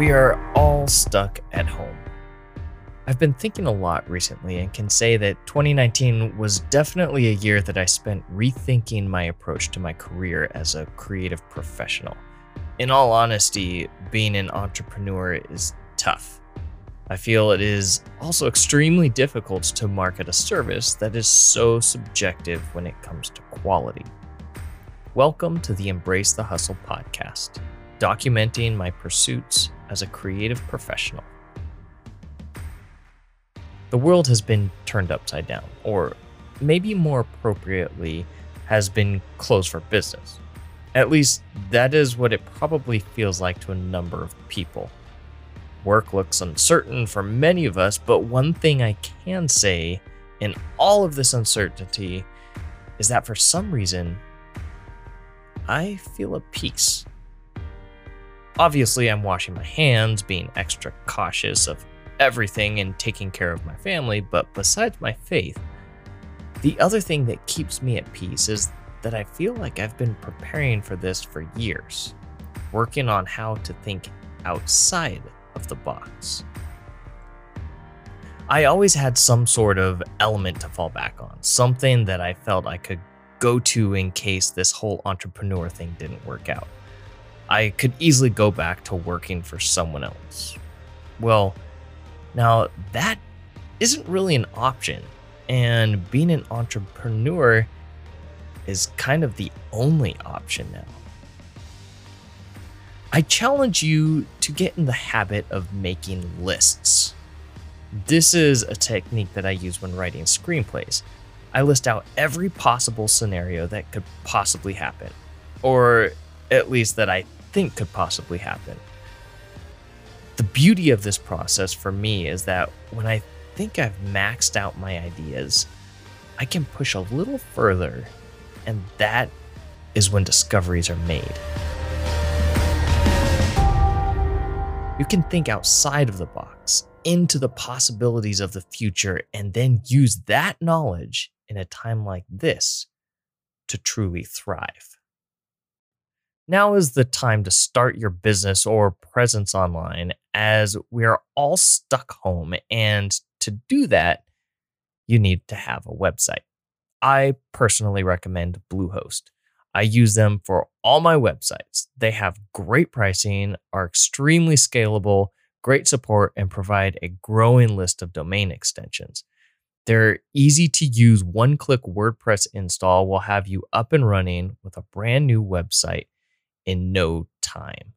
We are all stuck at home. I've been thinking a lot recently and can say that 2019 was definitely a year that I spent rethinking my approach to my career as a creative professional. In all honesty, being an entrepreneur is tough. I feel it is also extremely difficult to market a service that is so subjective when it comes to quality. Welcome to the Embrace the Hustle podcast, documenting my pursuits as a creative professional. The world has been turned upside down, or maybe more appropriately, has been closed for business. At least, that is what it probably feels like to a number of people. Work looks uncertain for many of us, but one thing I can say in all of this uncertainty is that for some reason, I feel a peace. Obviously, I'm washing my hands, being extra cautious of everything and taking care of my family, but besides my faith, the other thing that keeps me at peace is that I feel like I've been preparing for this for years, working on how to think outside of the box. I always had some sort of element to fall back on, something that I felt I could go to in case this whole entrepreneur thing didn't work out. I could easily go back to working for someone else. Well, now that isn't really an option, and being an entrepreneur is kind of the only option now. I challenge you to get in the habit of making lists. This is a technique that I use when writing screenplays. I list out every possible scenario that could possibly happen, or at least that I think could possibly happen. The beauty of this process for me is that when I think I've maxed out my ideas, I can push a little further, and that is when discoveries are made. You can think outside of the box, into the possibilities of the future, and then use that knowledge in a time like this to truly thrive. Now is the time to start your business or presence online as we are all stuck home. And to do that, you need to have a website. I personally recommend Bluehost. I use them for all my websites. They have great pricing, are extremely scalable, great support, and provide a growing list of domain extensions. Their easy to use one click WordPress install will have you up and running with a brand new website in no time.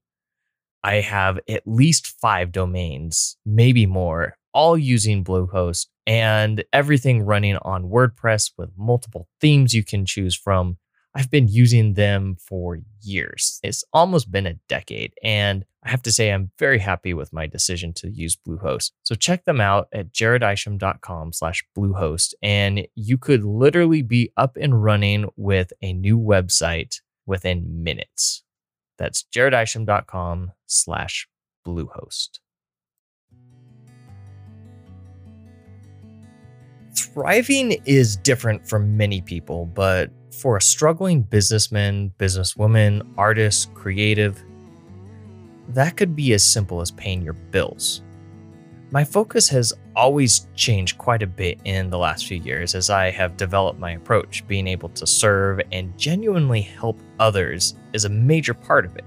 I have at least five domains, maybe more, all using Bluehost and everything running on WordPress with multiple themes you can choose from. I've been using them for years. It's almost been a decade, and I have to say I'm very happy with my decision to use Bluehost. So check them out at jaredisham.com slash Bluehost, and you could literally be up and running with a new website within minutes. That's jaredisham.com slash Bluehost. Thriving is different for many people, but for a struggling businessman, businesswoman, artist, creative, that could be as simple as paying your bills. My focus has always changed quite a bit in the last few years as I have developed my approach. Being able to serve and genuinely help others is a major part of it.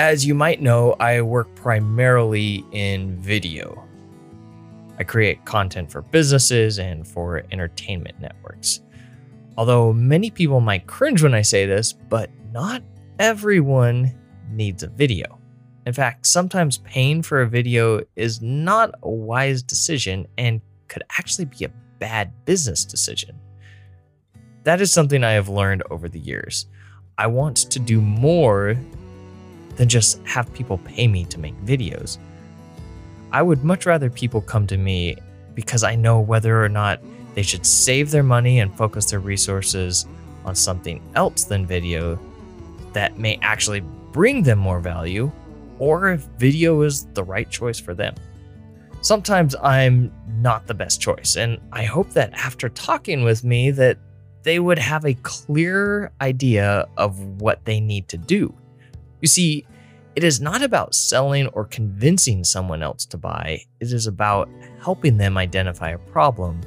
As you might know, I work primarily in video. I create content for businesses and for entertainment networks. Although many people might cringe when I say this, but not everyone needs a video. In fact, sometimes paying for a video is not a wise decision and could actually be a bad business decision. That is something I have learned over the years. I want to do more than just have people pay me to make videos. I would much rather people come to me because I know whether or not they should save their money and focus their resources on something else than video that may actually bring them more value, or if video is the right choice for them. Sometimes I'm not the best choice, and I hope that after talking with me that they would have a clear idea of what they need to do. You see, It is not about selling or convincing someone else to buy, it is about helping them identify a problem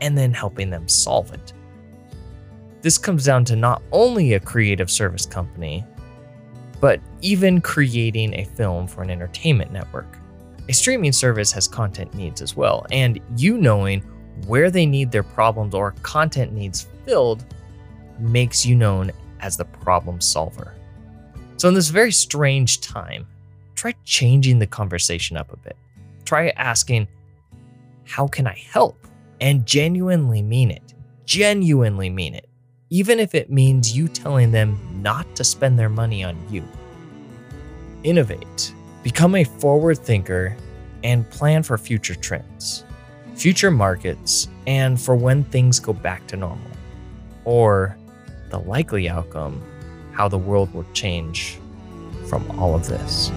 and then helping them solve it. This comes down to not only a creative service company, but even creating a film for an entertainment network. A streaming service has content needs as well, and you knowing where they need their problems or content needs filled makes you known as the problem solver. So, in this very strange time, try changing the conversation up a bit. Try asking, How can I help? And genuinely mean it. Genuinely mean it. Even if it means you telling them not to spend their money on you. Innovate. Become a forward thinker and plan for future trends, future markets, and for when things go back to normal. Or the likely outcome how the world will change from all of this.